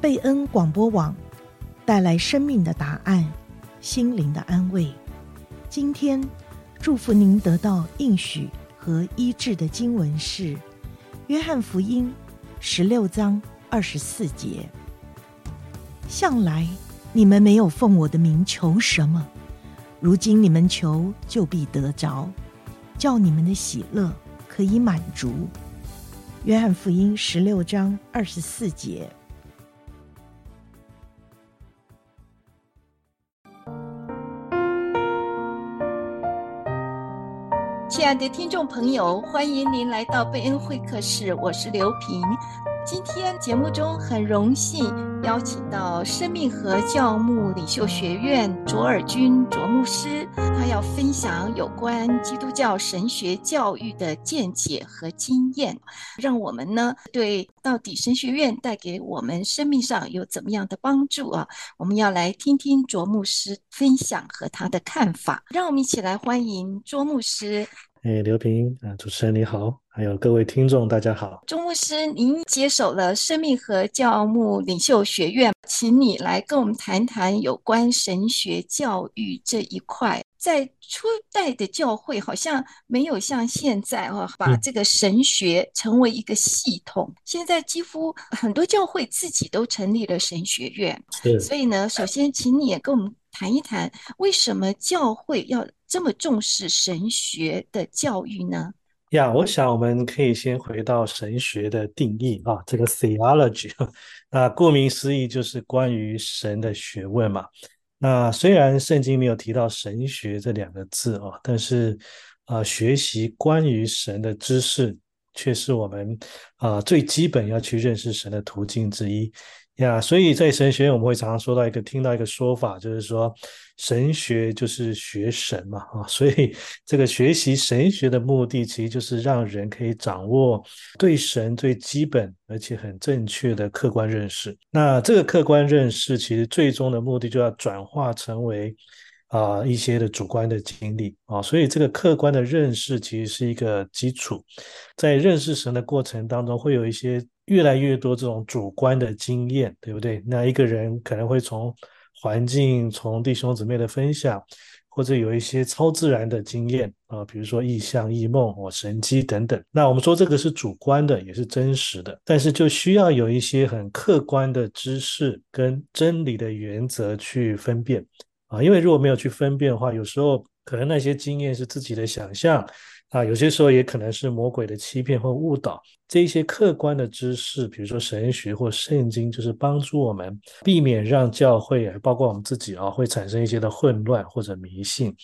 贝恩广播网带来生命的答案，心灵的安慰。今天祝福您得到应许和医治的经文是《约翰福音》十六章二十四节。向来你们没有奉我的名求什么，如今你们求就必得着，叫你们的喜乐可以满足。约翰福音十六章二十四节。亲爱的听众朋友，欢迎您来到贝恩会客室，我是刘萍。今天节目中很荣幸邀请到生命和教牧领袖学院卓尔君卓牧师，他要分享有关基督教神学教育的见解和经验，让我们呢对到底神学院带给我们生命上有怎么样的帮助啊？我们要来听听卓牧师分享和他的看法，让我们一起来欢迎卓牧师。哎，刘平啊，主持人你好，还有各位听众，大家好。钟牧师，您接手了生命和教牧领袖学院，请你来跟我们谈谈有关神学教育这一块。在初代的教会，好像没有像现在哦，把这个神学成为一个系统。嗯、现在几乎很多教会自己都成立了神学院。是。所以呢，首先请你也跟我们谈一谈，为什么教会要这么重视神学的教育呢？呀，我想我们可以先回到神学的定义啊，这个 theology，那顾名思义就是关于神的学问嘛。那虽然圣经没有提到神学这两个字啊，但是啊，学习关于神的知识，却是我们啊最基本要去认识神的途径之一。呀所以在神学院，我们会常常说到一个，听到一个说法，就是说神学就是学神嘛，啊，所以 这个学习神学的目的，其实就是让人可以掌握对神最基本而且很正确的客观认识。那这个客观认识，其实最终的目的就要转化成为。啊、呃，一些的主观的经历啊，所以这个客观的认识其实是一个基础，在认识神的过程当中，会有一些越来越多这种主观的经验，对不对？那一个人可能会从环境、从弟兄姊妹的分享，或者有一些超自然的经验啊，比如说异象、异梦或神迹等等。那我们说这个是主观的，也是真实的，但是就需要有一些很客观的知识跟真理的原则去分辨。啊，因为如果没有去分辨的话，有时候可能那些经验是自己的想象，啊，有些时候也可能是魔鬼的欺骗或误导。这一些客观的知识，比如说神学或圣经，就是帮助我们避免让教会，包括我们自己啊，会产生一些的混乱或者迷信。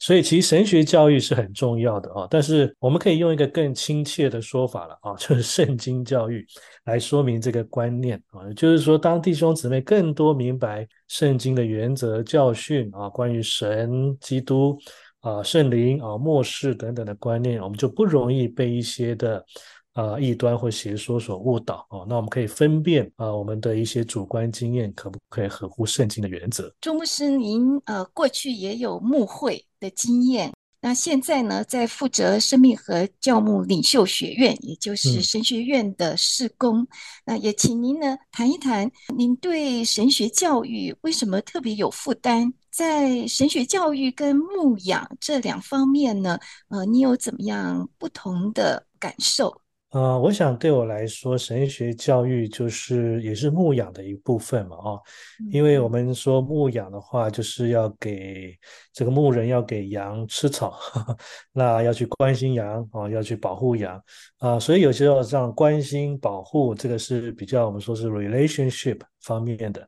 所以，其实神学教育是很重要的啊。但是，我们可以用一个更亲切的说法了啊，就是圣经教育来说明这个观念啊，就是说，当弟兄姊妹更多明白圣经的原则、教训啊，关于神、基督啊、圣灵啊、末世等等的观念，我们就不容易被一些的。啊，异端或邪说所误导哦，那我们可以分辨啊，我们的一些主观经验可不可以合乎圣经的原则？钟牧师，您呃过去也有牧会的经验，那现在呢，在负责生命和教牧领袖学院，也就是神学院的事工，嗯、那也请您呢谈一谈，您对神学教育为什么特别有负担？在神学教育跟牧养这两方面呢，呃，你有怎么样不同的感受？呃，我想对我来说，神学教育就是也是牧养的一部分嘛，哦，因为我们说牧养的话，就是要给这个牧人要给羊吃草，呵呵，那要去关心羊啊，要去保护羊啊，所以有时候这样关心保护，这个是比较我们说是 relationship 方面的。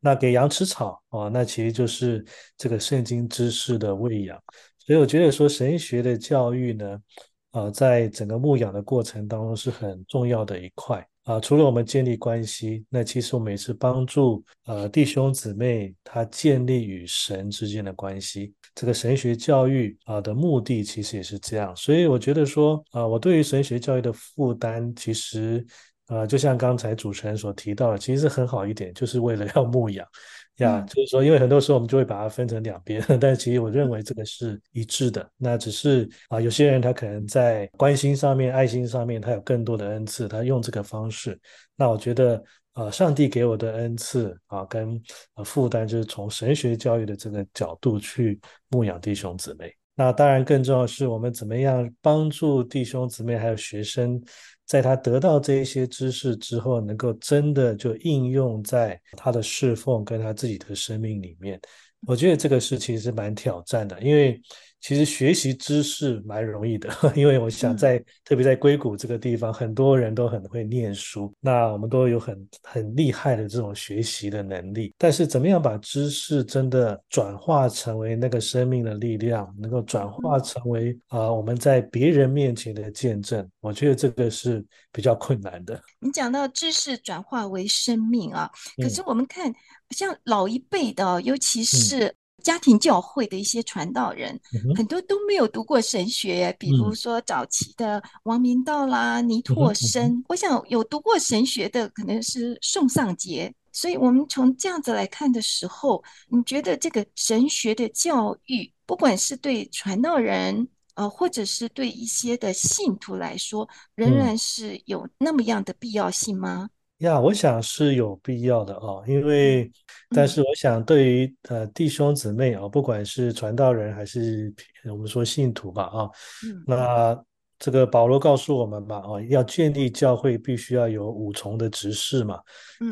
那给羊吃草啊，那其实就是这个圣经知识的喂养。所以我觉得说神学的教育呢。啊，在整个牧养的过程当中是很重要的一块啊。除了我们建立关系，那其实我们也是帮助呃弟兄姊妹他建立与神之间的关系。这个神学教育啊的目的其实也是这样。所以我觉得说啊，我对于神学教育的负担，其实呃，就像刚才主持人所提到的，其实很好一点，就是为了要牧养呀。嗯、就是说，因为很多时候我们就会把它分成两边，但是其实我认为这个是一致的。那只是啊、呃，有些人他可能在关心上面、爱心上面，他有更多的恩赐，他用这个方式。那我觉得，呃，上帝给我的恩赐啊，跟呃负担，就是从神学教育的这个角度去牧养弟兄姊妹。那当然，更重要的是我们怎么样帮助弟兄姊妹还有学生，在他得到这些知识之后，能够真的就应用在他的侍奉跟他自己的生命里面。我觉得这个是其实蛮挑战的，因为。其实学习知识蛮容易的，因为我想在、嗯、特别在硅谷这个地方，很多人都很会念书，那我们都有很很厉害的这种学习的能力。但是怎么样把知识真的转化成为那个生命的力量，能够转化成为啊、嗯呃、我们在别人面前的见证，我觉得这个是比较困难的。你讲到知识转化为生命啊，可是我们看、嗯、像老一辈的，尤其是、嗯。家庭教会的一些传道人，嗯、很多都没有读过神学，比如说早期的王明道啦、嗯、尼拓生。嗯、我想有读过神学的可能是宋尚杰。所以，我们从这样子来看的时候，你觉得这个神学的教育，不管是对传道人，呃，或者是对一些的信徒来说，仍然是有那么样的必要性吗？呀，我想是有必要的哦，因为，但是我想对于呃弟兄姊妹啊，不管是传道人还是我们说信徒吧啊，那这个保罗告诉我们嘛，哦，要建立教会必须要有五重的职事嘛，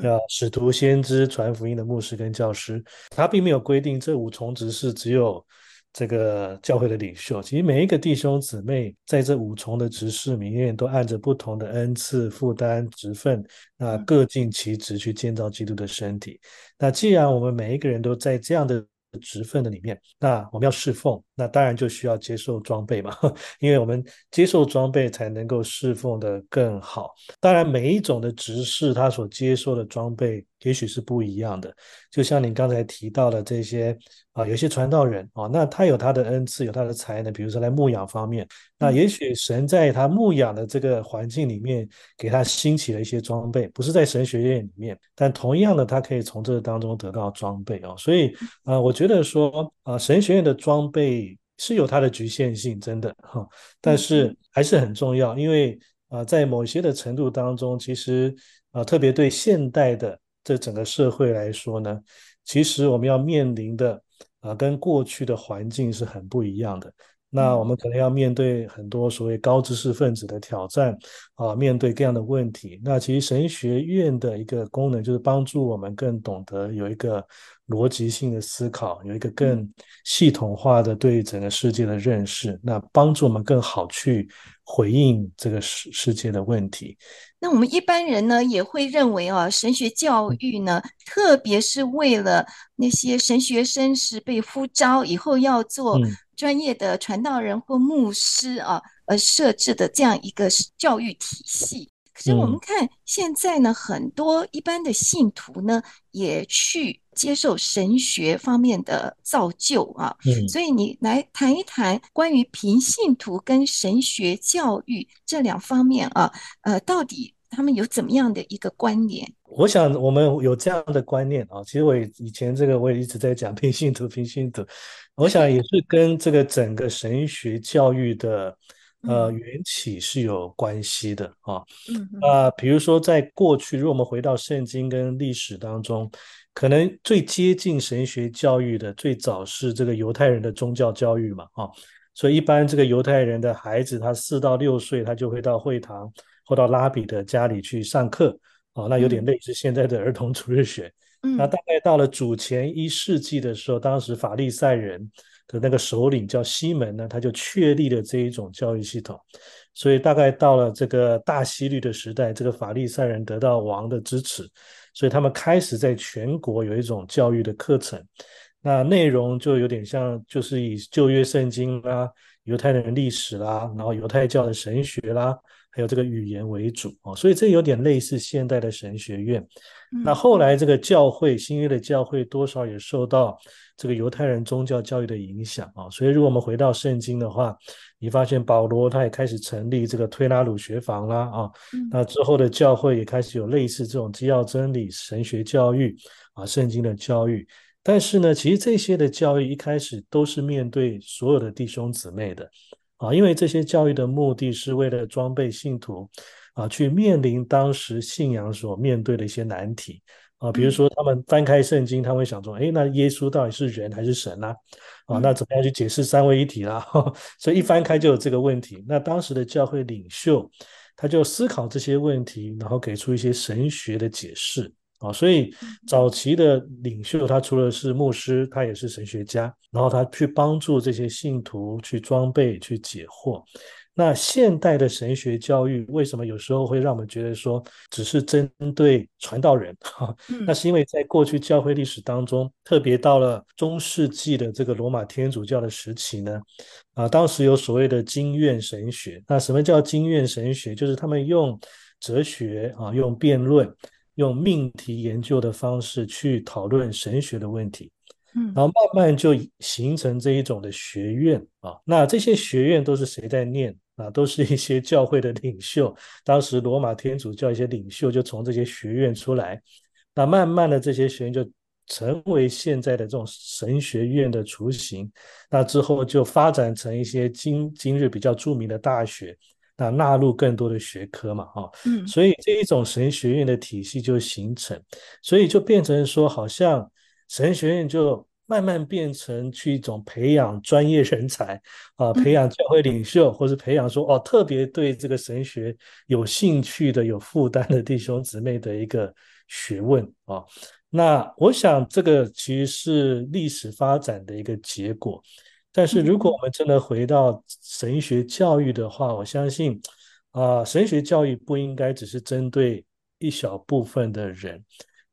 要使徒、先知、传福音的牧师跟教师，他并没有规定这五重职事只有。这个教会的领袖，其实每一个弟兄姊妹在这五重的职事里面，都按着不同的恩赐、负担、职分，那各尽其职去建造基督的身体。那既然我们每一个人都在这样的职分的里面，那我们要侍奉，那当然就需要接受装备嘛，因为我们接受装备才能够侍奉的更好。当然，每一种的执事，他所接受的装备也许是不一样的，就像你刚才提到的这些。啊，有些传道人啊，那他有他的恩赐，有他的才能，比如说在牧养方面，那也许神在他牧养的这个环境里面，给他兴起了一些装备，不是在神学院里面，但同样的，他可以从这个当中得到装备哦。所以，啊，我觉得说，啊，神学院的装备是有它的局限性，真的哈，但是还是很重要，因为啊，在某些的程度当中，其实啊，特别对现代的这整个社会来说呢，其实我们要面临的。啊，跟过去的环境是很不一样的。那我们可能要面对很多所谓高知识分子的挑战啊，面对各样的问题。那其实神学院的一个功能就是帮助我们更懂得有一个逻辑性的思考，有一个更系统化的对整个世界的认识，那帮助我们更好去回应这个世世界的问题。那我们一般人呢，也会认为啊，神学教育呢，特别是为了那些神学生是被呼召以后要做专业的传道人或牧师啊，而设置的这样一个教育体系。可是我们看现在呢，很多一般的信徒呢，也去接受神学方面的造就啊。所以你来谈一谈关于平信徒跟神学教育这两方面啊，呃，到底。他们有怎么样的一个关联？我想我们有这样的观念啊。其实我以前这个我也一直在讲平信徒，平信徒。我想也是跟这个整个神学教育的呃缘起是有关系的啊。嗯啊，比如说在过去，如果我们回到圣经跟历史当中，可能最接近神学教育的最早是这个犹太人的宗教教育嘛啊。所以一般这个犹太人的孩子，他四到六岁，他就会到会堂。或到拉比的家里去上课，啊，那有点类似现在的儿童主日学。嗯，那大概到了主前一世纪的时候，当时法利赛人的那个首领叫西门呢，他就确立了这一种教育系统。所以大概到了这个大希律的时代，这个法利赛人得到王的支持，所以他们开始在全国有一种教育的课程。那内容就有点像，就是以旧约圣经啦、犹太人历史啦，然后犹太教的神学啦。还有这个语言为主哦，所以这有点类似现代的神学院。嗯、那后来这个教会，新约的教会多少也受到这个犹太人宗教教育的影响啊，所以如果我们回到圣经的话，你发现保罗他也开始成立这个推拉鲁学房啦啊，那之后的教会也开始有类似这种基要真理、神学教育啊、圣经的教育。但是呢，其实这些的教育一开始都是面对所有的弟兄姊妹的啊，因为这些教育的目的是为了装备信徒啊，去面临当时信仰所面对的一些难题。啊，比如说他们翻开圣经，他们会想说，哎，那耶稣到底是人还是神呢？啊，那怎么样去解释三位一体啦？所以一翻开就有这个问题。那当时的教会领袖，他就思考这些问题，然后给出一些神学的解释。啊，所以早期的领袖，他除了是牧师，他也是神学家，然后他去帮助这些信徒去装备、去解惑。那现代的神学教育为什么有时候会让我们觉得说只是针对传道人？哈，那是因为在过去教会历史当中，特别到了中世纪的这个罗马天主教的时期呢，啊，当时有所谓的经院神学。那什么叫经院神学？就是他们用哲学啊，用辩论、用命题研究的方式去讨论神学的问题。嗯，然后慢慢就形成这一种的学院啊。那这些学院都是谁在念？啊，都是一些教会的领袖，当时罗马天主教一些领袖就从这些学院出来，那慢慢的这些学院就成为现在的这种神学院的雏形，那之后就发展成一些今今日比较著名的大学，那纳入更多的学科嘛，哈，嗯，所以这一种神学院的体系就形成，所以就变成说，好像神学院就。慢慢变成去一种培养专业人才啊，培养教会领袖，或是培养说哦，特别对这个神学有兴趣的、有负担的弟兄姊妹的一个学问啊。那我想这个其实是历史发展的一个结果。但是如果我们真的回到神学教育的话，我相信啊，神学教育不应该只是针对一小部分的人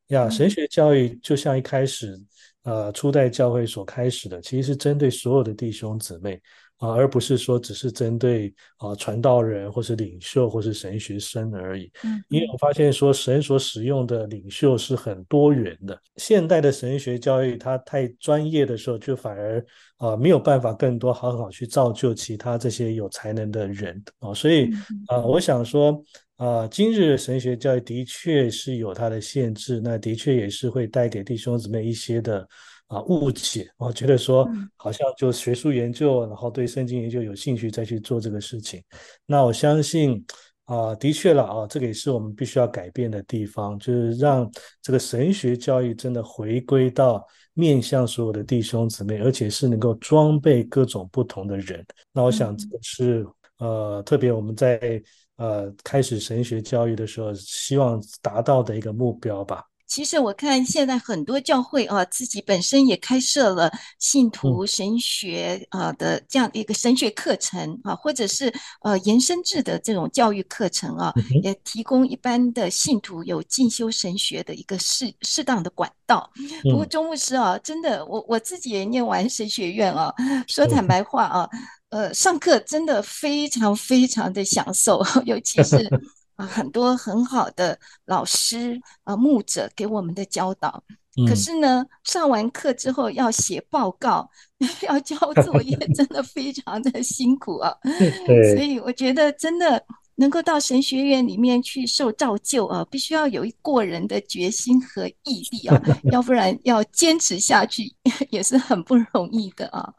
呀。神学教育就像一开始。呃，初代教会所开始的，其实是针对所有的弟兄姊妹啊、呃，而不是说只是针对啊、呃、传道人或是领袖或是神学生而已。嗯，因为我发现说神所使用的领袖是很多元的。现代的神学教育它太专业的时候，就反而啊、呃、没有办法更多好好去造就其他这些有才能的人啊、呃，所以啊、呃，我想说。啊，今日神学教育的确是有它的限制，那的确也是会带给弟兄姊妹一些的啊误解。我觉得说，好像就学术研究，然后对圣经研究有兴趣再去做这个事情。那我相信啊，的确了啊，这个也是我们必须要改变的地方，就是让这个神学教育真的回归到面向所有的弟兄姊妹，而且是能够装备各种不同的人。那我想这个是呃，特别我们在。呃，开始神学教育的时候，希望达到的一个目标吧。其实我看现在很多教会啊，自己本身也开设了信徒神学啊的这样的一个神学课程啊，或者是呃延伸制的这种教育课程啊，也提供一般的信徒有进修神学的一个适适当的管道。不过钟牧师啊，真的，我我自己也念完神学院啊，说坦白话啊，呃，上课真的非常非常的享受，尤其是。啊，很多很好的老师啊，牧者给我们的教导。嗯、可是呢，上完课之后要写报告，要交作业，真的非常的辛苦啊。对所以我觉得，真的能够到神学院里面去受造就啊，必须要有一过人的决心和毅力啊，要不然要坚持下去也是很不容易的啊。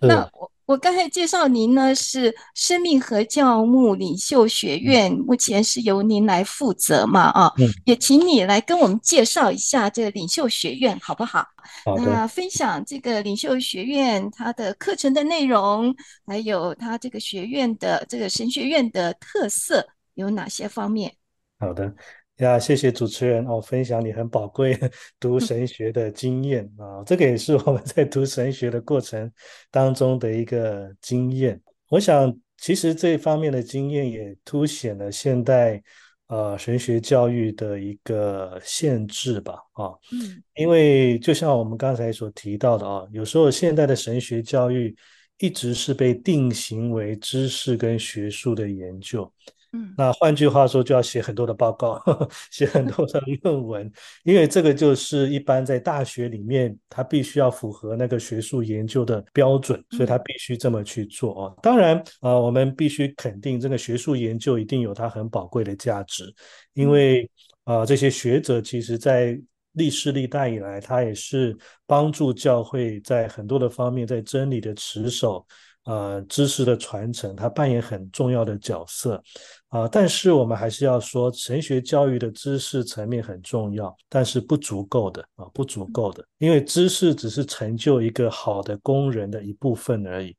那我。我刚才介绍您呢，是生命和教牧领袖学院，目前是由您来负责嘛？啊，嗯，也请你来跟我们介绍一下这个领袖学院，好不好？好。那分享这个领袖学院它的课程的内容，还有它这个学院的这个神学院的特色有哪些方面？好的。呀，谢谢主持人哦，分享你很宝贵读神 学的经验啊，这个也是我们在读神学的过程当中的一个经验。我想，其实这方面的经验也凸显了现代呃神学教育的一个限制吧，啊，嗯，因为就像我们刚才所提到的啊，有时候现代的神学教育一直是被定型为知识跟学术的研究。嗯，那换句话说，就要写很多的报告，呵 呵写很多的论文，因为这个就是一般在大学里面，他必须要符合那个学术研究的标准，所以他必须这么去做啊。当然啊，我们必须肯定这个学术研究一定有它很宝贵的价值，因为啊，这些学者其实在历世历代以来，他也是帮助教会在很多的方面，在真理的持守。呃，知识的传承，它扮演很重要的角色，啊、但是我们还是要说，神学教育的知识层面很重要，但是不足够的啊、不足够的，因为知识只是成就一个好的工人的一部分而已，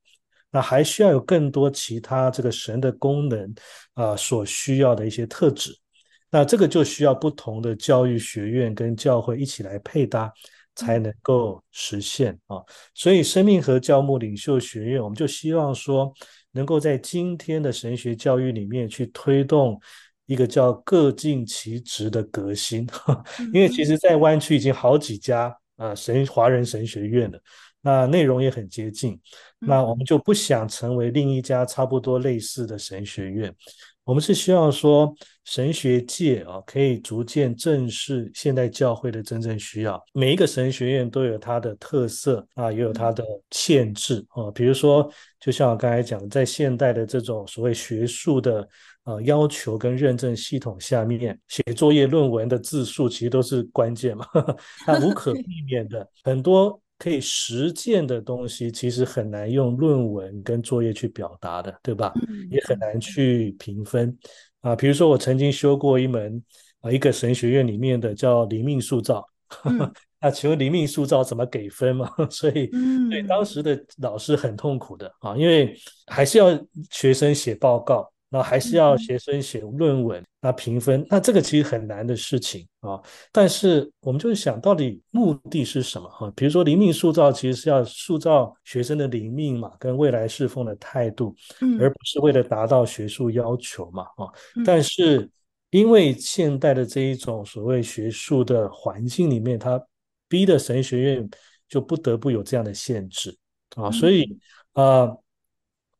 那还需要有更多其他这个神的功能啊、所需要的一些特质，那这个就需要不同的教育学院跟教会一起来配搭。才能够实现啊，所以生命和教牧领袖学院，我们就希望说，能够在今天的神学教育里面去推动一个叫各尽其职的革新。因为其实，在湾区已经好几家啊神华人神学院了，那内容也很接近，那我们就不想成为另一家差不多类似的神学院。我们是希望说，神学界啊，可以逐渐正视现代教会的真正需要。每一个神学院都有它的特色啊，也有它的限制啊。比如说，就像我刚才讲的，在现代的这种所谓学术的呃要求跟认证系统下面，写作业论文的字数其实都是关键嘛，那无可 避免的很多。可以实践的东西，其实很难用论文跟作业去表达的，对吧？也很难去评分啊。比如说，我曾经修过一门啊，一个神学院里面的叫灵命塑造。嗯、那请问灵命塑造怎么给分嘛？所以，对当时的老师很痛苦的啊，因为还是要学生写报告。那还是要学生写论文，那评分，那这个其实很难的事情啊。但是我们就是想到底目的是什么哈？比如说灵命塑造，其实是要塑造学生的灵命嘛，跟未来侍奉的态度，而不是为了达到学术要求嘛啊。但是因为现代的这一种所谓学术的环境里面，它逼的神学院就不得不有这样的限制啊，所以啊。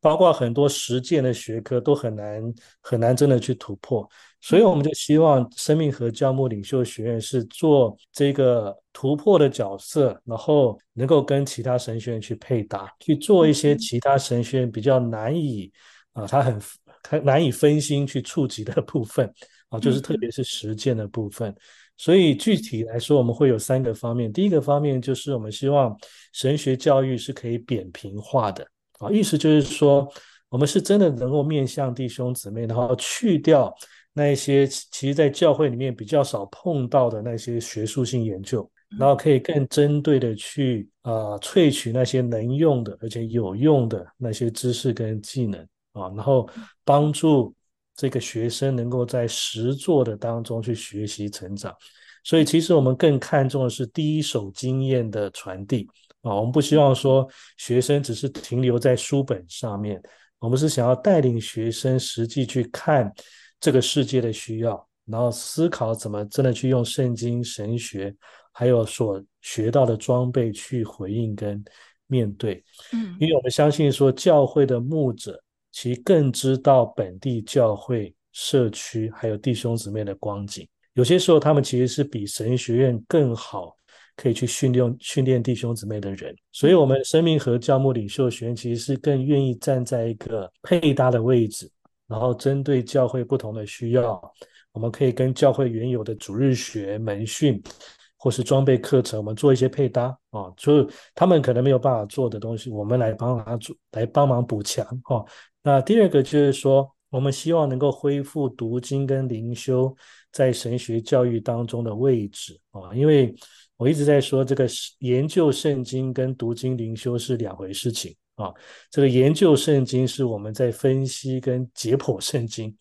包括很多实践的学科都很难很难真的去突破，所以我们就希望生命和教牧领袖学院是做这个突破的角色，然后能够跟其他神学院去配搭，去做一些其他神学院比较难以啊，他很他难以分心去触及的部分啊，就是特别是实践的部分。所以具体来说，我们会有三个方面。第一个方面就是我们希望神学教育是可以扁平化的。啊，意思就是说，我们是真的能够面向弟兄姊妹，然后去掉那一些其实在教会里面比较少碰到的那些学术性研究，然后可以更针对的去啊、呃、萃取那些能用的而且有用的那些知识跟技能啊，然后帮助这个学生能够在实作的当中去学习成长。所以，其实我们更看重的是第一手经验的传递。啊，我们不希望说学生只是停留在书本上面，我们是想要带领学生实际去看这个世界的需要，然后思考怎么真的去用圣经、神学，还有所学到的装备去回应跟面对。嗯，因为我们相信说，教会的牧者其实更知道本地教会、社区还有弟兄姊妹的光景，有些时候他们其实是比神学院更好。可以去训练训练弟兄姊妹的人，所以，我们生命和教牧领袖学院其实是更愿意站在一个配搭的位置，然后针对教会不同的需要，我们可以跟教会原有的主日学门训或是装备课程，我们做一些配搭啊，就他们可能没有办法做的东西，我们来帮他做，来帮忙补强哈。那第二个就是说，我们希望能够恢复读经跟灵修在神学教育当中的位置啊，因为。我一直在说，这个研究圣经跟读经灵修是两回事情啊。这个研究圣经是我们在分析跟解剖圣经，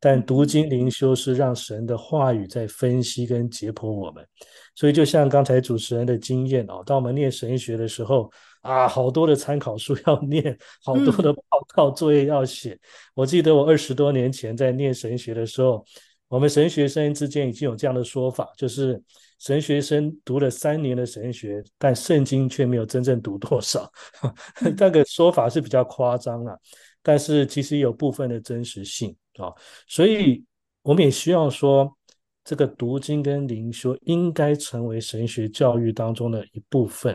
但读经灵修是让神的话语在分析跟解剖我们。所以，就像刚才主持人的经验哦，当我们念神学的时候啊，好多的参考书要念，好多的报告作业要写。我记得我二十多年前在念神学的时候，我们神学生之间已经有这样的说法，就是。神学生读了三年的神学，但圣经却没有真正读多少，这个说法是比较夸张啊。但是其实有部分的真实性啊。所以我们也希望说，这个读经跟灵修应该成为神学教育当中的一部分。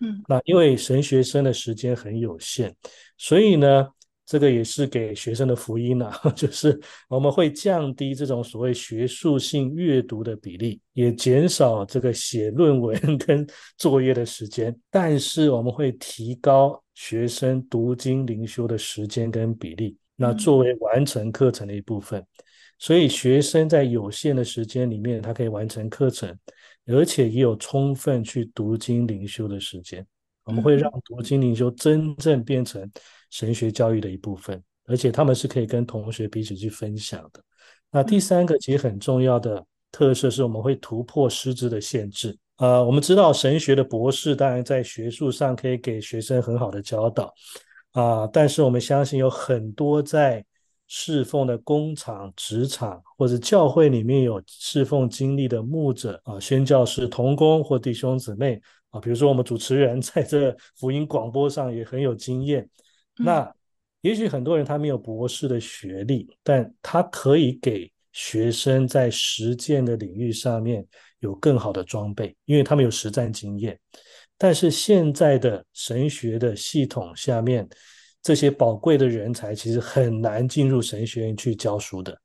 嗯，那因为神学生的时间很有限，所以呢，这个也是给学生的福音啊，就是我们会降低这种所谓学术性阅读的比例，也减少这个写论文跟作业的时间，但是我们会提高学生读经灵修的时间跟比例，那作为完成课程的一部分。所以学生在有限的时间里面，他可以完成课程。而且也有充分去读经灵修的时间，我们会让读经灵修真正变成神学教育的一部分，而且他们是可以跟同学彼此去分享的。那第三个其实很重要的特色是我们会突破师资的限制。呃，我们知道神学的博士当然在学术上可以给学生很好的教导啊，但是我们相信有很多在侍奉的工厂、职场或者教会里面有侍奉经历的牧者啊、宣教士、童工或弟兄姊妹啊，比如说我们主持人 在这福音广播上也很有经验。嗯、那也许很多人他没有博士的学历，但他可以给学生在实践的领域上面有更好的装备，因为他们有实战经验。但是现在的神学的系统下面，这些宝贵的人才其实很难进入神学院去教书的，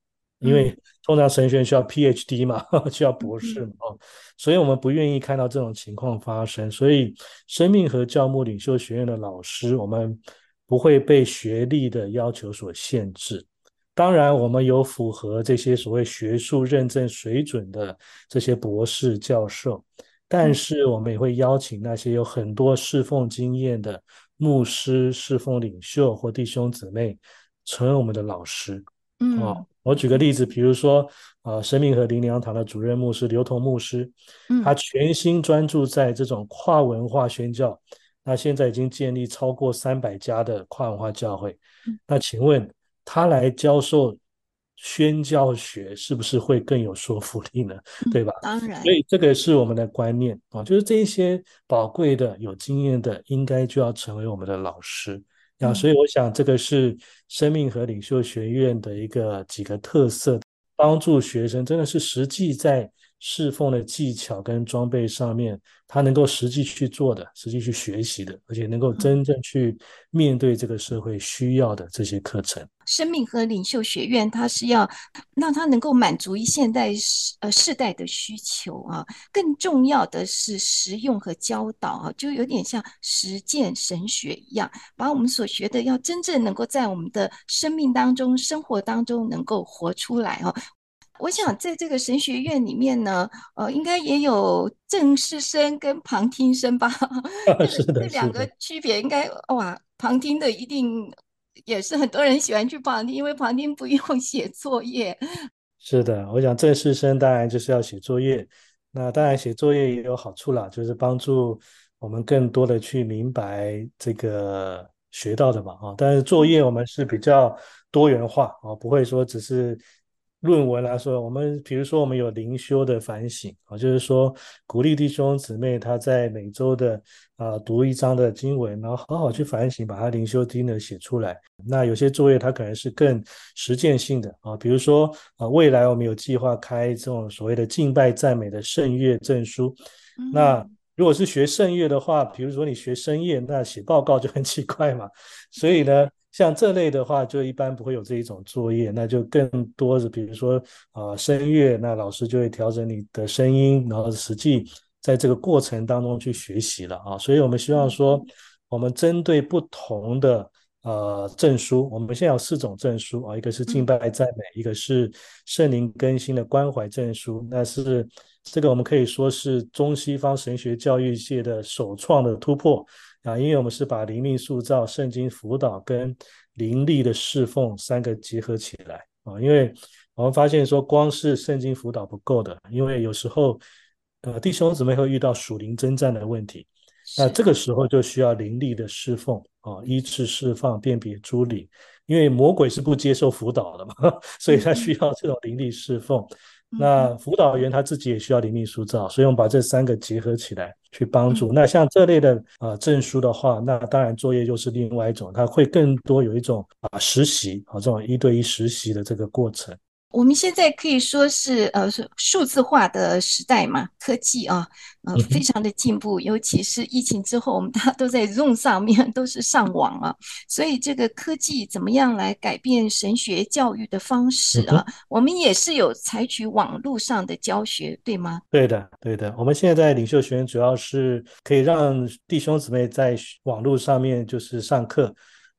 因为通常神学院需要 PhD 嘛，需要博士嘛，哦所以我们不愿意看到这种情况发生。所以，生命和教牧领袖学院的老师，我们不会被学历的要求所限制。当然，我们有符合这些所谓学术认证水准的这些博士教授，但是我们也会邀请那些有很多侍奉经验的。牧师、侍奉领袖或弟兄姊妹成为我们的老师。嗯，哦，我举个例子，比如说，呃，生命和灵粮堂的主任牧师刘同牧师，嗯，他全心专注在这种跨文化宣教。那现在已经建立超过三百家的跨文化教会。那请问他来教授宣教学是不是会更有说服力呢？对吧？当然，所以这个是我们的观念啊，就是这一些宝贵的、有经验的，应该就要成为我们的老师啊。所以我想，这个是生命和领袖学院的一个几个特色，帮助学生真的是实际在。侍奉的技巧跟装备上面，他能够实际去做的，实际去学习的，而且能够真正去面对这个社会需要的这些课程。生命和领袖学院，它是要让它能够满足于现代呃世代的需求啊。更重要的是实用和教导啊，就有点像实践神学一样，把我们所学的要真正能够在我们的生命当中、生活当中能够活出来啊。我想在这个神学院里面呢，呃，应该也有正式生跟旁听生吧？是的，这两个区别应该哇，旁听的一定也是很多人喜欢去旁听，因为旁听不用 写作业。是的，我想正式生当然就是要写作业，那当然写作业也有好处啦，就是帮助我们更多的去明白这个学到的嘛啊。但是作业我们是比较多元化啊，不会说只是。论文来说，我们比如说我们有灵修的反省啊，就是说鼓励弟兄姊妹他在每周的啊读一章的经文，然后好好去反省，把他灵修经的写出来。那有些作业它可能是更实践性的啊，比如说啊未来我们有计划开这种所谓的敬拜赞美的圣乐证书。那如果是学圣乐的话，比如说你学声乐，那写报告就很奇怪嘛。所以呢。像这类的话，就一般不会有这一种作业，那就更多是比如说啊、呃、声乐，那老师就会调整你的声音，然后实际在这个过程当中去学习了啊。所以我们希望说，我们针对不同的呃证书，我们现在有四种证书啊，一个是敬拜赞美，一个是圣灵更新的关怀证书，那是这个我们可以说是中西方神学教育界的首创的突破。啊，因为我们是把灵命塑造、圣经辅导跟灵力的侍奉三个结合起来啊，因为我们发现说，光是圣经辅导不够的，因为有时候呃弟兄姊妹会遇到属灵征战的问题，那这个时候就需要灵力的侍奉啊，医治释放、辨别诸灵，因为魔鬼是不接受辅导的嘛，所以他需要这种灵力侍奉。那辅导员他自己也需要灵命塑造，所以我们把这三个结合起来去帮助。那像这类的呃证书的话，那当然作业又是另外一种，它会更多有一种啊实习啊这种一对一实习的这个过程。我们现在可以说是呃是数字化的时代嘛，科技啊，呃非常的进步，尤其是疫情之后，我们大家都在 Zoom 上面都是上网啊，所以这个科技怎么样来改变神学教育的方式啊？我们也是有采取网络上的教学，对吗？对的，对的。我们现在在领袖学院主要是可以让弟兄姊妹在网络上面就是上课。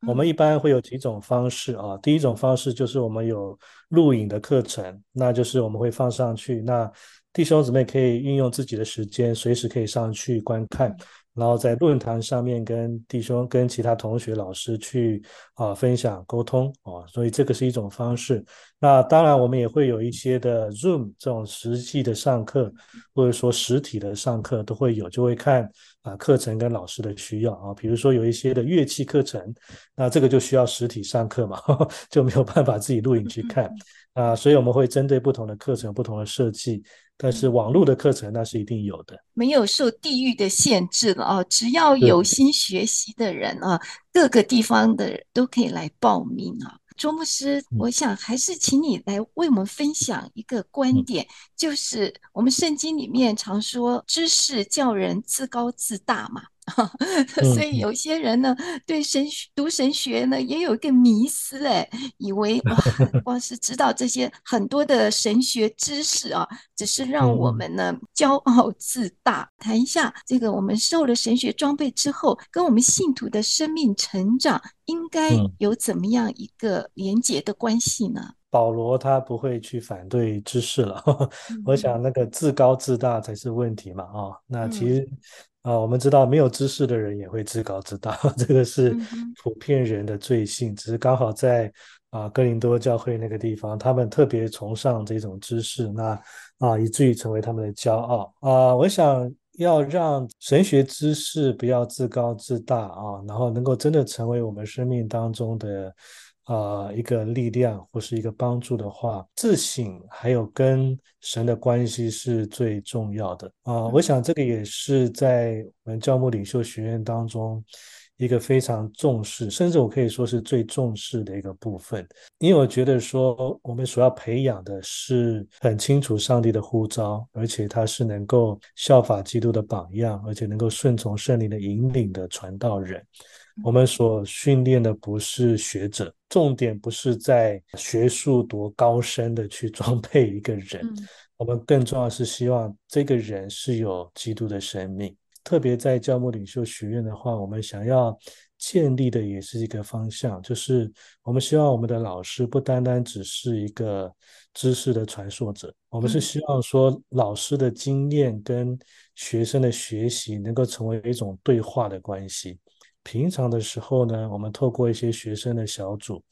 我们一般会有几种方式啊，第一种方式就是我们有录影的课程，那就是我们会放上去，那弟兄姊妹可以运用自己的时间，随时可以上去观看。然后在论坛上面跟弟兄、跟其他同学、老师去啊分享沟通啊，所以这个是一种方式。那当然，我们也会有一些的 Zoom 这种实际的上课，或者说实体的上课都会有，就会看啊课程跟老师的需要啊。比如说有一些的乐器课程，那这个就需要实体上课嘛，呵 呵就没有办法自己录影去看啊。所以我们会针对不同的课程、不同的设计。但是网络的课程那是一定有的，没有受地域的限制了啊！只要有心学习的人啊，各个地方的人都可以来报名啊。周牧师，我想还是请你来为我们分享一个观点，就是我们圣经里面常说知识叫人自高自大嘛。所以有些人呢，对神学读神学呢，也有一个迷思，哎，以为哇，光是知道这些很多的神学知识啊，只是让我们呢骄傲自大。谈一下这个，我们受了神学装备之后，跟我们信徒的生命成长应该有怎么样一个连结的关系呢？保罗他不会去反对知识了，我想那个自高自大才是问题嘛，啊，那其实。啊，我们知道没有知识的人也会自高自大，这个是普遍人的罪性。只是刚好在啊哥林多教会那个地方，他们特别崇尚这种知识，那啊以至于成为他们的骄傲啊。我想要让神学知识不要自高自大啊，然后能够真的成为我们生命当中的。啊、呃，一个力量或是一个帮助的话，自省还有跟神的关系是最重要的啊、呃。我想这个也是在我们教牧领袖学院当中一个非常重视，甚至我可以说是最重视的一个部分。因为我觉得说，我们所要培养的是很清楚上帝的呼召，而且他是能够效法基督的榜样，而且能够顺从圣灵的引领的传道人。我们所训练的不是学者，重点不是在学术多高深的去装备一个人，我们更重要是希望这个人是有基督的生命。特别在教牧领袖学院的话，我们想要建立的也是一个方向，就是我们希望我们的老师不单单只是一个知识的传授者，我们是希望说老师的经验跟学生的学习能够成为一种对话的关系。平常的时候呢，我们透过一些学生的小组，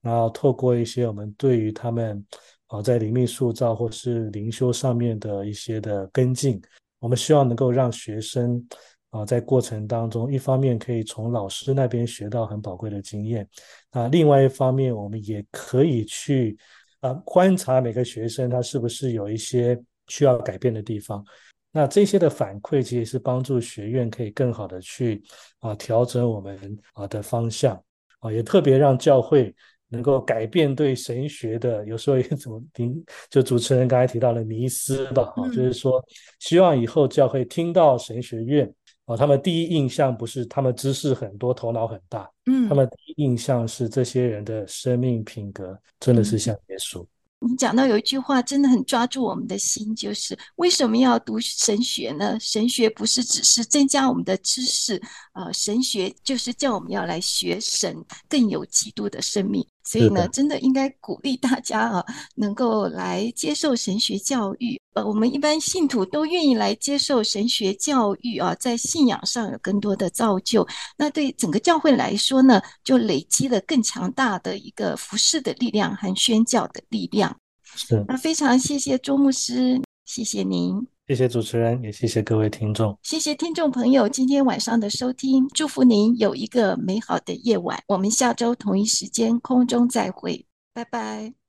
然后透过一些我们对于他们啊在灵命塑造或是灵修上面的一些的跟进，我们希望能够让学生啊在过程当中，一方面可以从老师那边学到很宝贵的经验，啊，另外一方面我们也可以去啊观察每个学生他是不是有一些需要改变的地方。那这些的反馈其实是帮助学院可以更好的去啊调整我们啊的方向。啊，也特别让教会能够改变对神学的有时候也怎么听，就主持人刚才提到了迷思吧啊，就是说希望以后教会听到神学院啊，他们第一印象不是他们知识很多、头脑很大，嗯，他们第一印象是这些人的生命品格真的是像耶稣。你讲到有一句话真的很抓住我们的心，就是为什么要读神学呢？神学不是只是增加我们的知识，呃，神学就是叫我们要来学神，更有基督的生命。所以呢，真的应该鼓励大家啊，能够来接受神学教育。呃，我们一般信徒都愿意来接受神学教育啊，在信仰上有更多的造就。那对整个教会来说呢，就累积了更强大的一个服饰的力量和宣教的力量。是。那非常谢谢周牧师，谢谢您。谢谢主持人，也谢谢各位听众。谢谢听众朋友今天晚上的收听，祝福您有一个美好的夜晚。我们下周同一时间空中再会，拜拜。